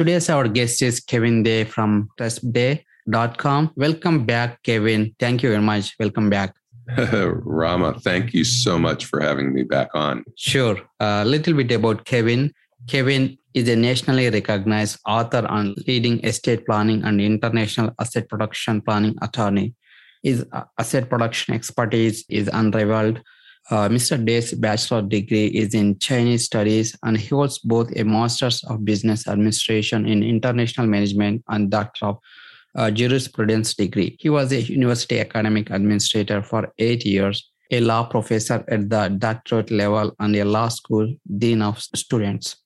Today's our guest is Kevin Day from trespday.com. Welcome back, Kevin. Thank you very much. Welcome back. Rama, thank you so much for having me back on. Sure. A little bit about Kevin. Kevin is a nationally recognized author and leading estate planning and international asset production planning attorney. His uh, asset production expertise is unrivaled uh, Mr. Day's bachelor degree is in Chinese studies, and he holds both a master's of business administration in international management and doctor of uh, jurisprudence degree. He was a university academic administrator for eight years, a law professor at the doctorate level, and a law school dean of students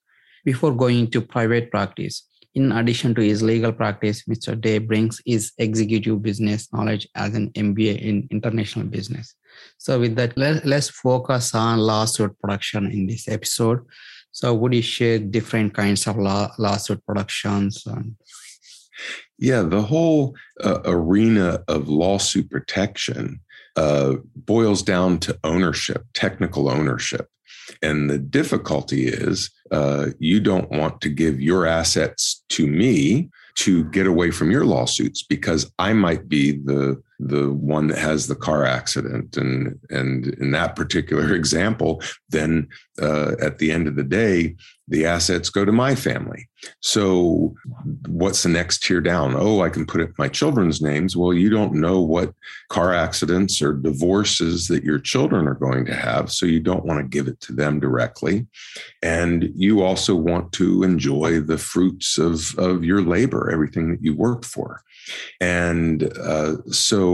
before going into private practice. In addition to his legal practice, Mr. Day brings his executive business knowledge as an MBA in international business. So, with that, let, let's focus on lawsuit production in this episode. So, would you share different kinds of law, lawsuit productions? And... Yeah, the whole uh, arena of lawsuit protection uh, boils down to ownership, technical ownership. And the difficulty is uh, you don't want to give your assets to me to get away from your lawsuits because I might be the the one that has the car accident. And and in that particular example then uh, at the end of the day the assets go to my family. So what's the next tier down? Oh i can put it my children's names. Well you don't know what car accidents or divorces that your children are going to have so you don't want to give it to them directly. And you also want to enjoy the fruits of of your labor everything that you worked for. And uh, so,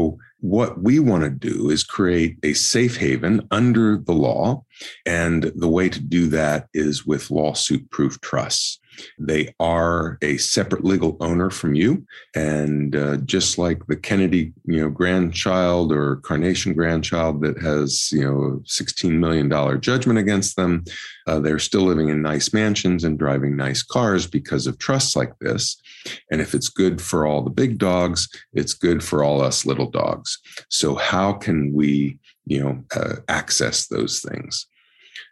what we want to do is create a safe haven under the law. And the way to do that is with lawsuit proof trusts. They are a separate legal owner from you. And uh, just like the Kennedy, you know, grandchild or Carnation grandchild that has, you know, $16 million judgment against them, uh, they're still living in nice mansions and driving nice cars because of trusts like this. And if it's good for all the big dogs, it's good for all us little dogs. So how can we, you know, uh, access those things?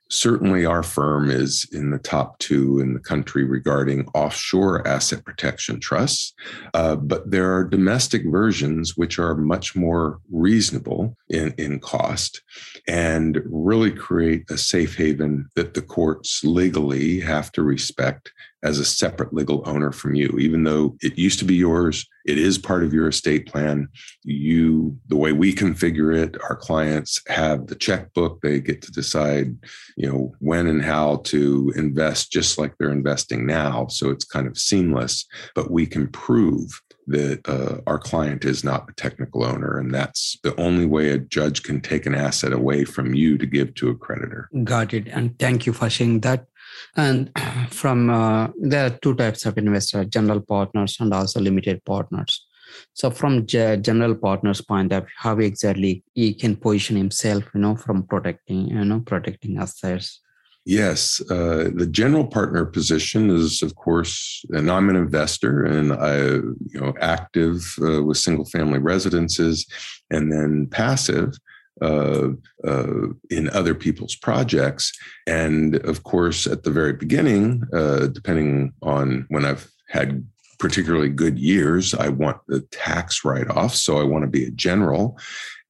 Certainly our firm is in the top two in the country regarding offshore asset protection trusts. Uh, but there are domestic versions which are much more reasonable in, in cost and really create a safe haven that the courts legally have to respect as a separate legal owner from you. Even though it used to be yours it is part of your estate plan. You the way we configure it our clients have the checkbook. They get to decide you know when and how to invest just like they're investing now. So it's kind of seamless but we can prove that uh, our client is not the technical owner and that's the only way a judge can take an asset away from you to give to a creditor. Got it. And thank you for saying that and from uh, there are two types of investors general partners and also limited partners. So from general partners point of view how exactly he can position himself you know from protecting you know protecting assets? Yes, uh, the general partner position is, of course, and I'm an investor, and I, you know, active uh, with single family residences, and then passive uh, in other people's projects. And of course, at the very beginning, uh, depending on when I've had particularly good years, I want the tax write off. So I want to be a general.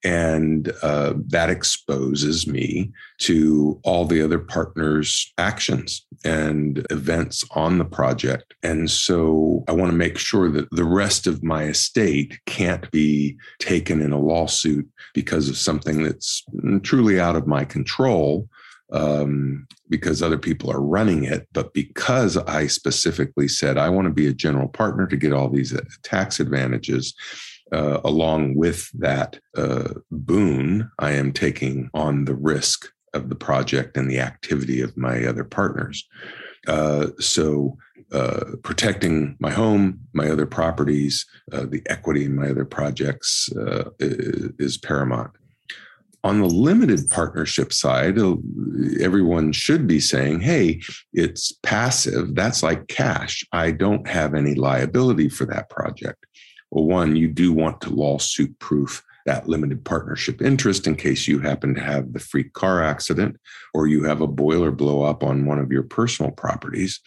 And uh, that exposes me to all the other partners' actions and events on the project. And so I want to make sure that the rest of my estate can't be taken in a lawsuit because of something that's truly out of my control. Um, because other people are running it, but because I specifically said I want to be a general partner to get all these uh, tax advantages, uh, along with that uh, boon, I am taking on the risk of the project and the activity of my other partners. Uh, so uh, protecting my home, my other properties, uh, the equity in my other projects uh, is, paramount. On the limited partnership side, everyone should be saying, hey, it's passive. That's like cash. I don't have any liability for that project. Well, one, you do want to lawsuit proof that limited partnership interest in case you happen to have the freak car accident or you have a boiler blow up on one of your personal properties.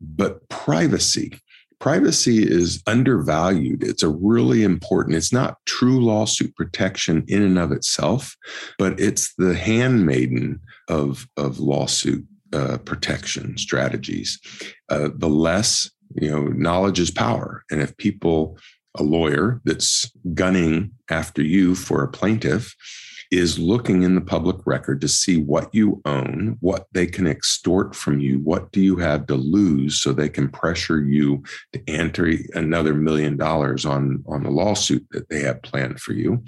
But privacy, privacy is undervalued. It's a really important, it's not true lawsuit protection in and of itself, but it's the handmaiden of, of lawsuit uh, protection strategies. Uh, the less, you know, knowledge is power. And if people a lawyer that's gunning after you for a plaintiff is looking in the public record to see what you own, what they can extort from you, what do you have to lose so they can pressure you to enter another million dollars on, on the lawsuit that they have planned for you.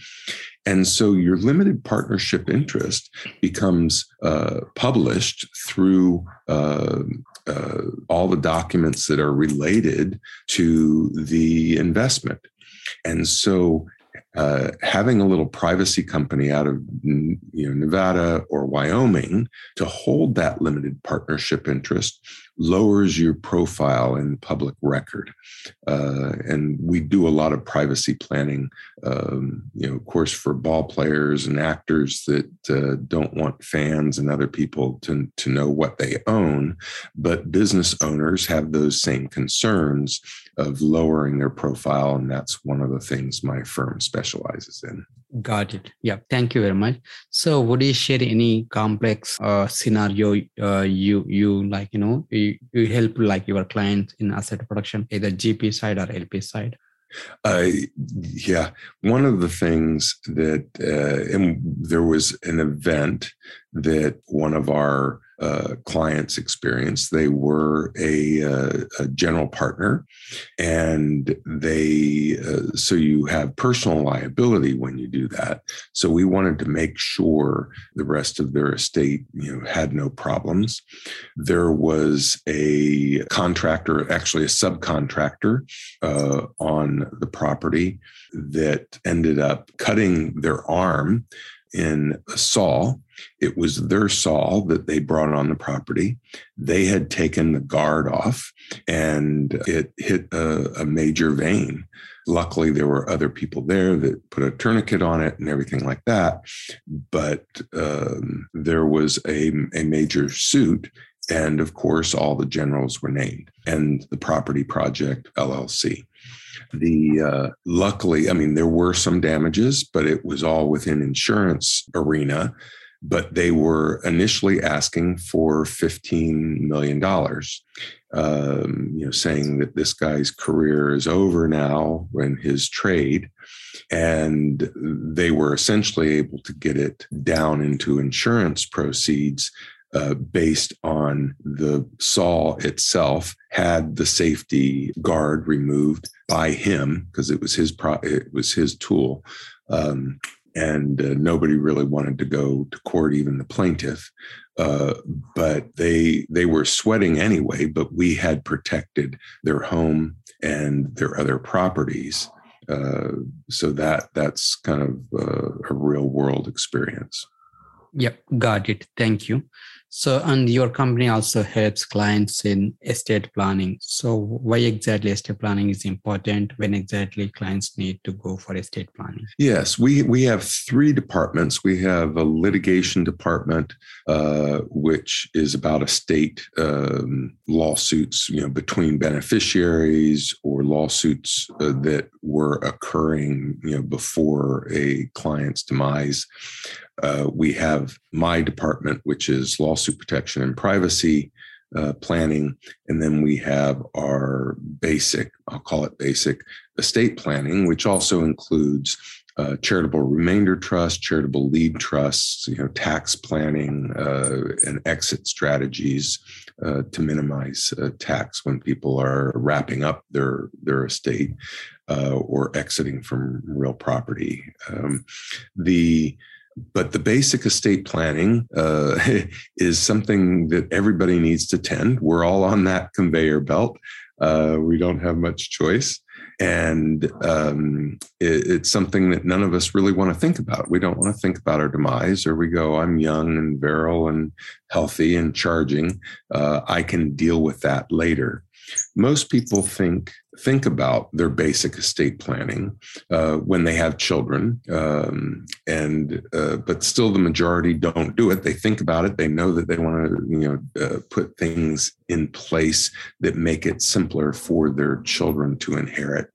And so your limited partnership interest becomes uh, published through uh, uh, all the documents that are related to the investment. And so uh, having a little privacy company out of you know Nevada or Wyoming to hold that limited partnership interest lowers your profile in public record. Uh, and we do a lot of privacy planning, um, you know, of course, for ball players and actors that uh, don't want fans and other people to, to know what they own. But business owners have those same concerns of lowering their profile. And that's one of the things my firm specializes in. Got it. Yeah. Thank you very much. So, would you share any complex uh, scenario uh, you you like? You know, you, you help like your clients in asset production, either GP side or LP side. Uh, yeah, one of the things that uh, and there was an event that one of our uh, clients experience. They were a, uh, a general partner, and they uh, so you have personal liability when you do that. So we wanted to make sure the rest of their estate, you know, had no problems. There was a contractor, actually a subcontractor, uh, on the property that ended up cutting their arm in saw. It was their saw that they brought on the property. They had taken the guard off and it hit a, a, major vein. Luckily, there were other people there that put a tourniquet on it and everything like that. But um, there was a, a major suit. And of course, all the generals were named and the Property Project LLC the uh, luckily i mean there were some damages but it was all within insurance arena. But they were initially asking for $15 million um, you know saying that this guy's career is over now when his trade. And they were essentially able to get it down into insurance proceeds uh, based on the saw itself had the safety guard removed by him because it was his pro- it was his tool um, and uh, nobody really wanted to go to court even the plaintiff uh, but they they were sweating anyway but we had protected their home and their other properties uh, so that that's kind of uh, a real world experience. Yep got it. Thank you so, and your company also helps clients in estate planning. So, why exactly estate planning is important? When exactly clients need to go for estate planning? Yes, we we have three departments. We have a litigation department, uh, which is about estate um, lawsuits, you know, between beneficiaries or lawsuits uh, that were occurring, you know, before a client's demise. Uh, we have my department, which is lawsuit protection and privacy uh, planning. And then we have our basic, I'll call it basic estate planning, which also includes uh, charitable remainder trust, charitable lead trusts, you know, tax planning uh, and exit strategies uh, to minimize tax when people are wrapping up their their estate or exiting from real property. Um, the but the basic estate planning uh, is something that everybody needs to tend. We're all on that conveyor belt. Uh, we don't have much choice. And um, it, it's something that none of us really want to think about. We don't want to think about our demise, or we go, I'm young and virile and healthy and charging. Uh, I can deal with that later. Most people think think about their basic estate planning uh, when they have children, um, and uh, but still the majority don't do it. They think about it. They know that they want to you know uh, put things in place that make it simpler for their children to inherit.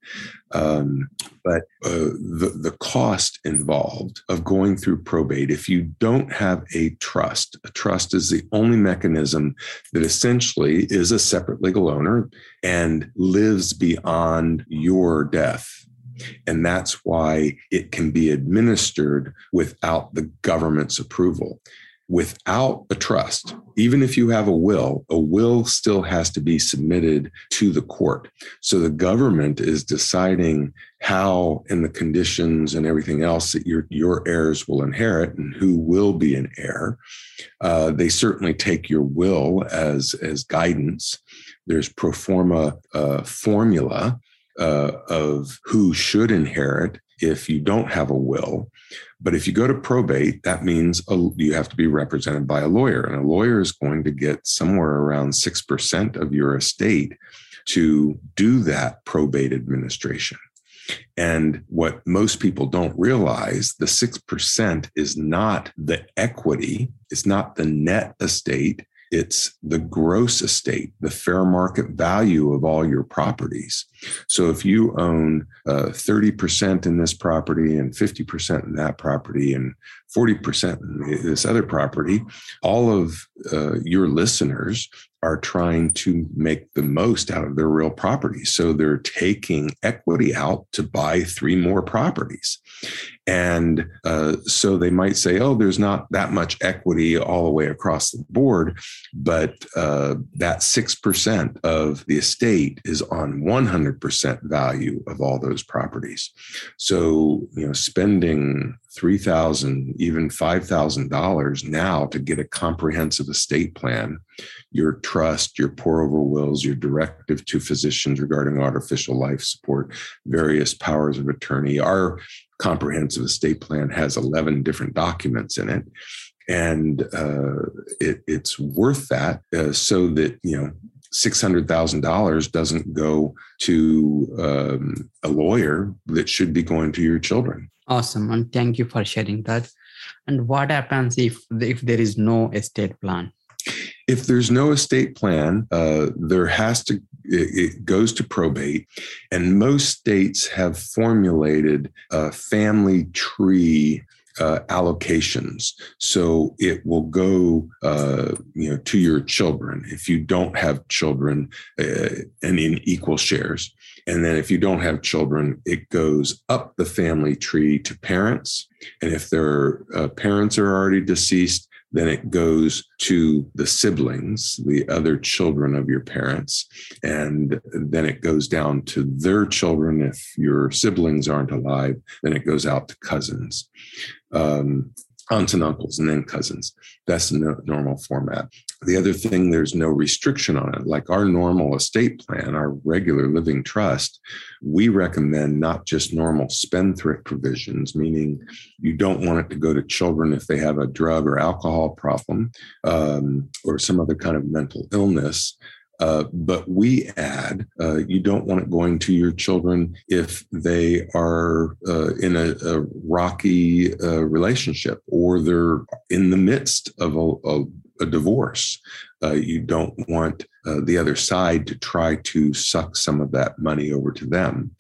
Um, but uh, the the cost involved of going through probate, if you don't have a trust, a trust is the only mechanism that essentially is a separate legal owner and lives beyond your death. And that's why it can be administered without the government's approval without a trust, even if you have a will, a will still has to be submitted to the court. So the government is deciding how and the conditions and everything else that your, your heirs will inherit and who will be an heir. Uh, they certainly take your will as, as guidance. There's pro forma uh, formula uh, of who should inherit if you don't have a will. But if you go to probate, that means a, you have to be represented by a lawyer, and a lawyer is going to get somewhere around 6% of your estate to do that probate administration. And what most people don't realize, the 6% is not the equity, it's not the net estate, it's the gross estate, the fair market value of all your properties. So if you own uh, 30% in this property and 50% in that property and 40% in this other property, all of uh, your listeners are trying to make the most out of their real property. So they're taking equity out to buy three more properties. And uh, so they might say, oh, there's not that much equity all the way across the board, but uh, that 6% of the estate is on 100% value of all those properties. So, you know, spending three thousand, even five thousand dollars now to get a comprehensive estate plan, your trust, your pour over wills, your directive to physicians regarding artificial life support, various powers of attorney. Our comprehensive estate plan has eleven different documents in it, and uh, it, it's worth that uh, so that you know $600,000 doesn't go to um, a lawyer that should be going to your children. Awesome. And thank you for sharing that. And what happens if, if there is no estate plan? If there's no estate plan, uh, there has to, it, goes to probate. And most states have formulated a family tree uh, allocations. So it will go, uh, you know, to your children if you don't have children, uh, and in equal shares. And then if you don't have children, it goes up the family tree to parents. And if their uh, parents are already deceased, then it goes to the siblings, the other children of your parents, and then it goes down to their children. If your siblings aren't alive, then it goes out to cousins. Um, aunts and uncles and then cousins. That's the no, normal format. The other thing, there's no restriction on it. Like our normal estate plan, our regular living trust, we recommend not just normal spendthrift provisions, meaning you don't want it to go to children if they have a drug or alcohol problem um, or some other kind of mental illness. Uh, but we add, uh, you don't want it going to your children if they are uh, in a, a rocky uh, relationship or they're in the midst of a, a, a divorce. Uh, you don't want the other side to try to suck some of that money over to them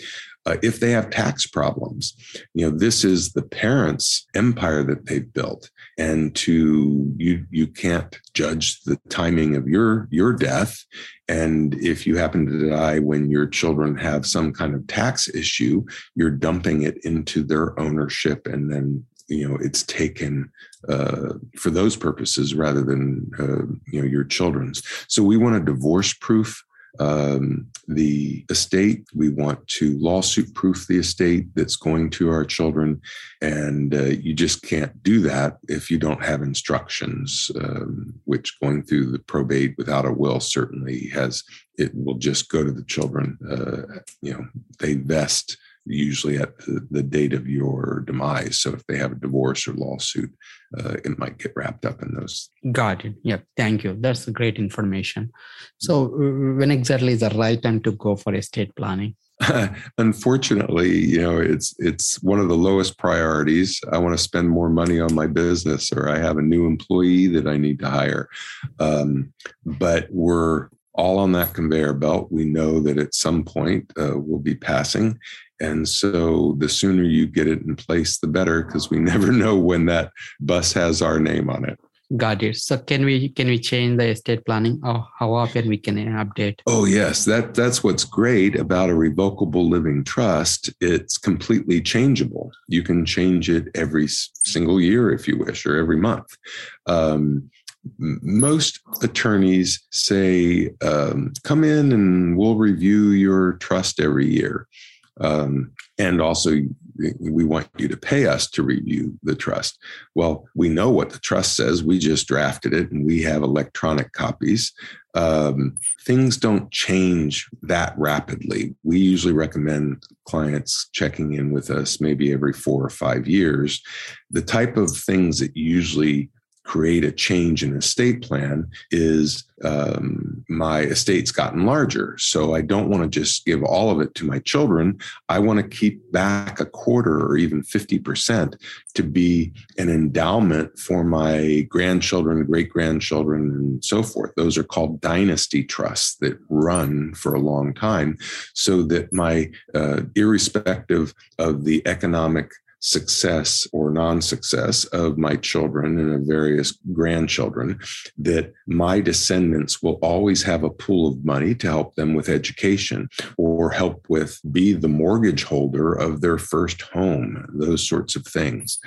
uh, if they have tax problems you know this is the parents empire that they've built. And to you you can't judge the timing of your your death. And if you happen to die when your children have some kind of tax issue you're dumping it into their ownership. And then you know it's taken uh, for those purposes rather than uh, you know your children's. So we want a divorce proof um, the estate. We want to lawsuit proof the estate that's going to our children. And uh, you just can't do that if you don't have instructions, um, which going through the probate without a will certainly has, it will just go to the children. Uh, you know, they vest usually at the, date of your demise. So if they have a divorce or lawsuit, uh, it might get wrapped up in those. Got it. Yep. Thank you. That's great information. So uh, when exactly is the right time to go for estate planning? Unfortunately, you know, it's it's one of the lowest priorities. I want to spend more money on my business, or I have a new employee that I need to hire. Um, but we're all on that conveyor belt. We know that at some point uh, we'll be passing, and so the sooner you get it in place, the better, because we never know when that bus has our name on it. Got it. So can we can we change the estate planning or how often we can update? Oh yes, that that's what's great about a revocable living trust. It's completely changeable. You can change it every single year if you wish, or every month. Um, most attorneys say, um, "Come in and we'll review your trust every year." Um, and also, we want you to pay us to review the trust. Well, we know what the trust says. We just drafted it and we have electronic copies. Um, things don't change that rapidly. We usually recommend clients checking in with us maybe every four or five years. The type of things that usually create a change in estate plan is um, my estate's gotten larger. So I don't want to just give all of it to my children. I want to keep back a quarter or even 50% to be an endowment for my grandchildren, great grandchildren, and so forth. Those are called dynasty trusts that run for a long time so that my, uh, irrespective of the economic success or non-success of my children and of various grandchildren that my descendants will always have a pool of money to help them with education or help with be the mortgage holder of their first home those sorts of things.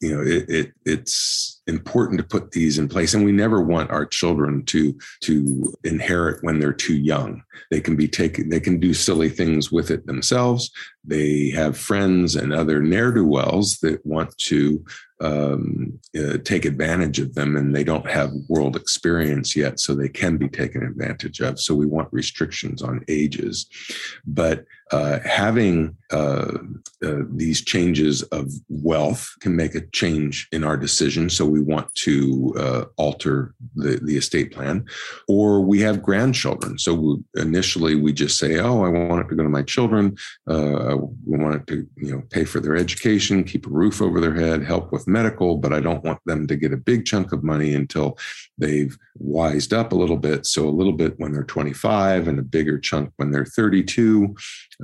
You know it, it it's important to put these in place and we never want our children to to inherit when they're too young. They can be taken they can do silly things with it themselves. They have friends and other ne'er-do-wells that want to um, uh, take advantage of them and they don't have world experience yet so they can be taken advantage of. So we want restrictions on ages. But uh, having uh, uh, these changes of wealth can make a change in our decision. So we want to uh, alter the, the estate plan, or we have grandchildren. So we, initially we just say, "Oh, I want it to go to my children. Uh, we want it to, you know, pay for their education, keep a roof over their head, help with medical, but I don't want them to get a big chunk of money until they've wised up a little bit. So a little bit when they're 25, and a bigger chunk when they're 32."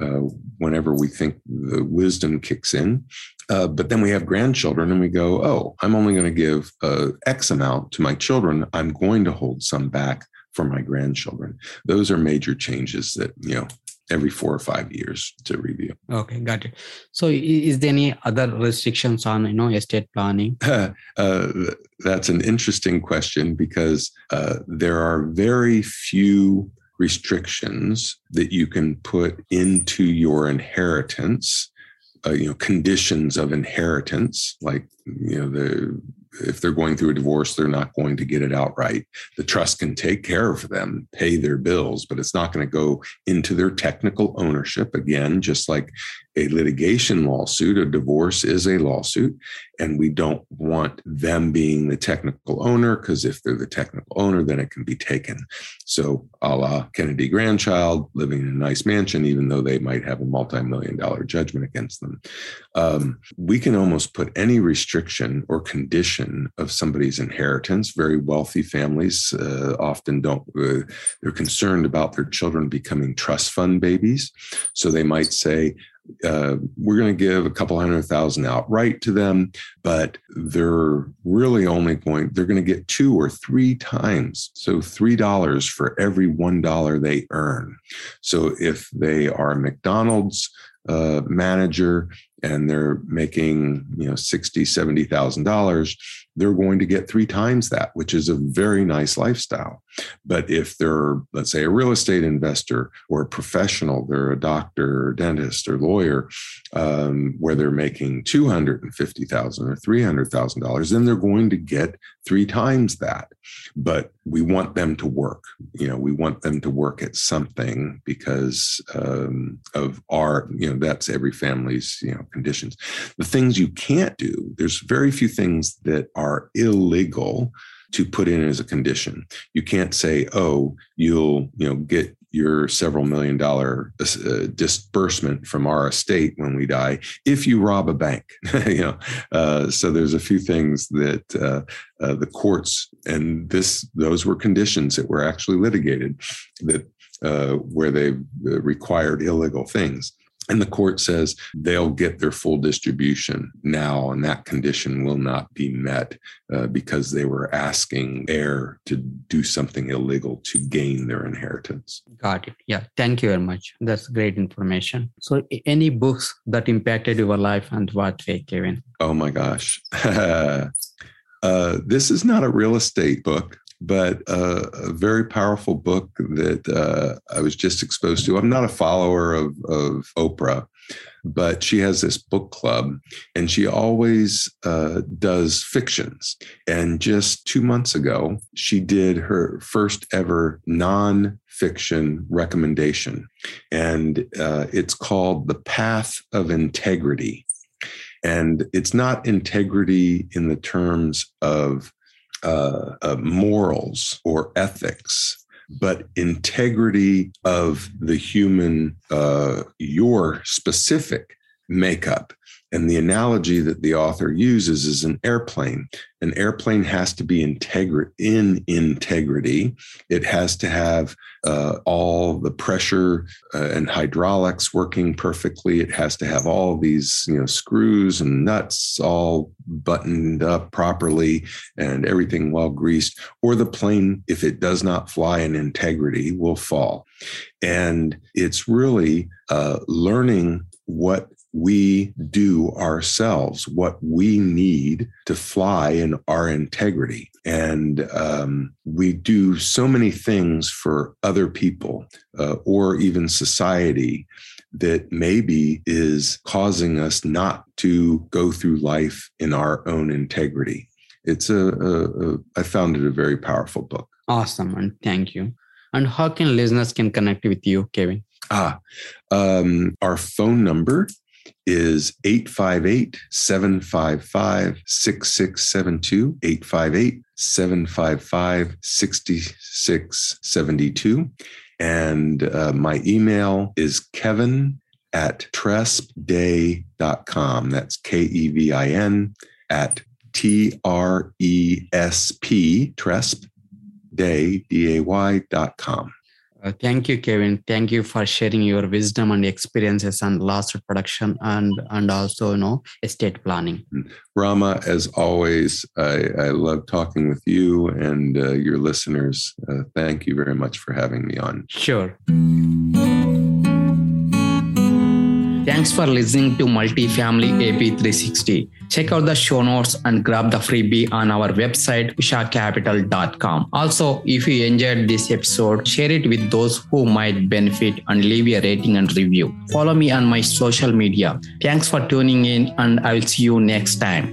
Uh, whenever we think the wisdom kicks in. Uh, but then we have grandchildren and we go, oh, I'm only going to give uh, X amount to my children. I'm going to hold some back for my grandchildren. Those are major changes that, you know, every four or five years to review. Okay, got it. So, is there any other restrictions on you know estate planning? uh, that's an interesting question because uh, there are very few restrictions that you can put into your inheritance uh, you know conditions of inheritance like you know the if they're going through a divorce they're not going to get it outright. The trust can take care of them pay their bills but it's not going to go into their technical ownership again just like a litigation lawsuit, a divorce is a lawsuit, and we don't want them being the technical owner because if they're the technical owner, then it can be taken. So, a la Kennedy grandchild living in a nice mansion, even though they might have a multi million dollar judgment against them. Um, we can almost put any restriction or condition of somebody's inheritance. Very wealthy families uh, often don't, uh, they're concerned about their children becoming trust fund babies. So, they might say, uh, we're going to give a couple hundred thousand outright to them, but they're really only going, they're going to get two or three times. So $3 for every $1 they earn. So if they are McDonald's uh, manager and they're making you know 60 70 thousand dollars they're going to get three times that which is a very nice lifestyle. But if they're let's say a real estate investor or a professional they're a doctor or dentist or lawyer um, where they're making 250000 or $300000 then they're going to get three times that. But we want them to work. You know we want them to work at something because um, of our you know that's every family's you know conditions. The things you can't do there's very few things that are illegal to put in as a condition. You can't say oh you'll you know get your several million dollar uh, disbursement from our estate when we die if you rob a bank. You know uh, so there's a few things that uh, uh, the courts and this those were conditions that were actually litigated that uh, where they uh, required illegal things and the court says they'll get their full distribution now, and that condition will not be met uh, because they were asking heir to do something illegal to gain their inheritance. Got it. Yeah. Thank you very much. That's great information. So, any books that impacted your life and what way, Kevin? Oh my gosh. uh, this is not a real estate book but uh, a very powerful book that uh, I was just exposed to. I'm not a follower of, of Oprah, but she has this book club and she always uh, does fictions. And just two months ago, she did her first ever non fiction recommendation. And uh, it's called The Path of Integrity. And it's not integrity in the terms of uh, uh, morals or ethics, but integrity of the human, uh, your specific makeup and the analogy that the author uses is an airplane. An airplane has to be integri- in integrity. It has to have uh, all the pressure uh, and hydraulics working perfectly. It has to have all these, you know, screws and nuts all buttoned up properly and everything well greased. Or the plane, if it does not fly in integrity, will fall. And it's really uh, learning what we do ourselves, what we need to fly in our integrity. And um, we do so many things for other people uh, or even society that maybe is causing us not to go through life in our own integrity. It's a, a, a I found it a very powerful book. Awesome. And thank you. And how can listeners can connect with you, Kevin? Ah, um, our phone number is 858 755 6672. 858 755 6672. And uh, my email is kevin at trespday.com. That's K E V I N at T R E S P, Tresp, day, D A Y dot com. Uh, thank you, Kevin. Thank you for sharing your wisdom and experiences on lawsuit production and and also you know estate planning. Rama, as always, I, I love talking with you and uh, your listeners. Uh, thank you very much for having me on. Sure. Thanks for listening to Multifamily AP 360. Check out the show notes and grab the freebie on our website, ushacapital.com. Also, if you enjoyed this episode, share it with those who might benefit and leave a rating and review. Follow me on my social media. Thanks for tuning in, and I will see you next time.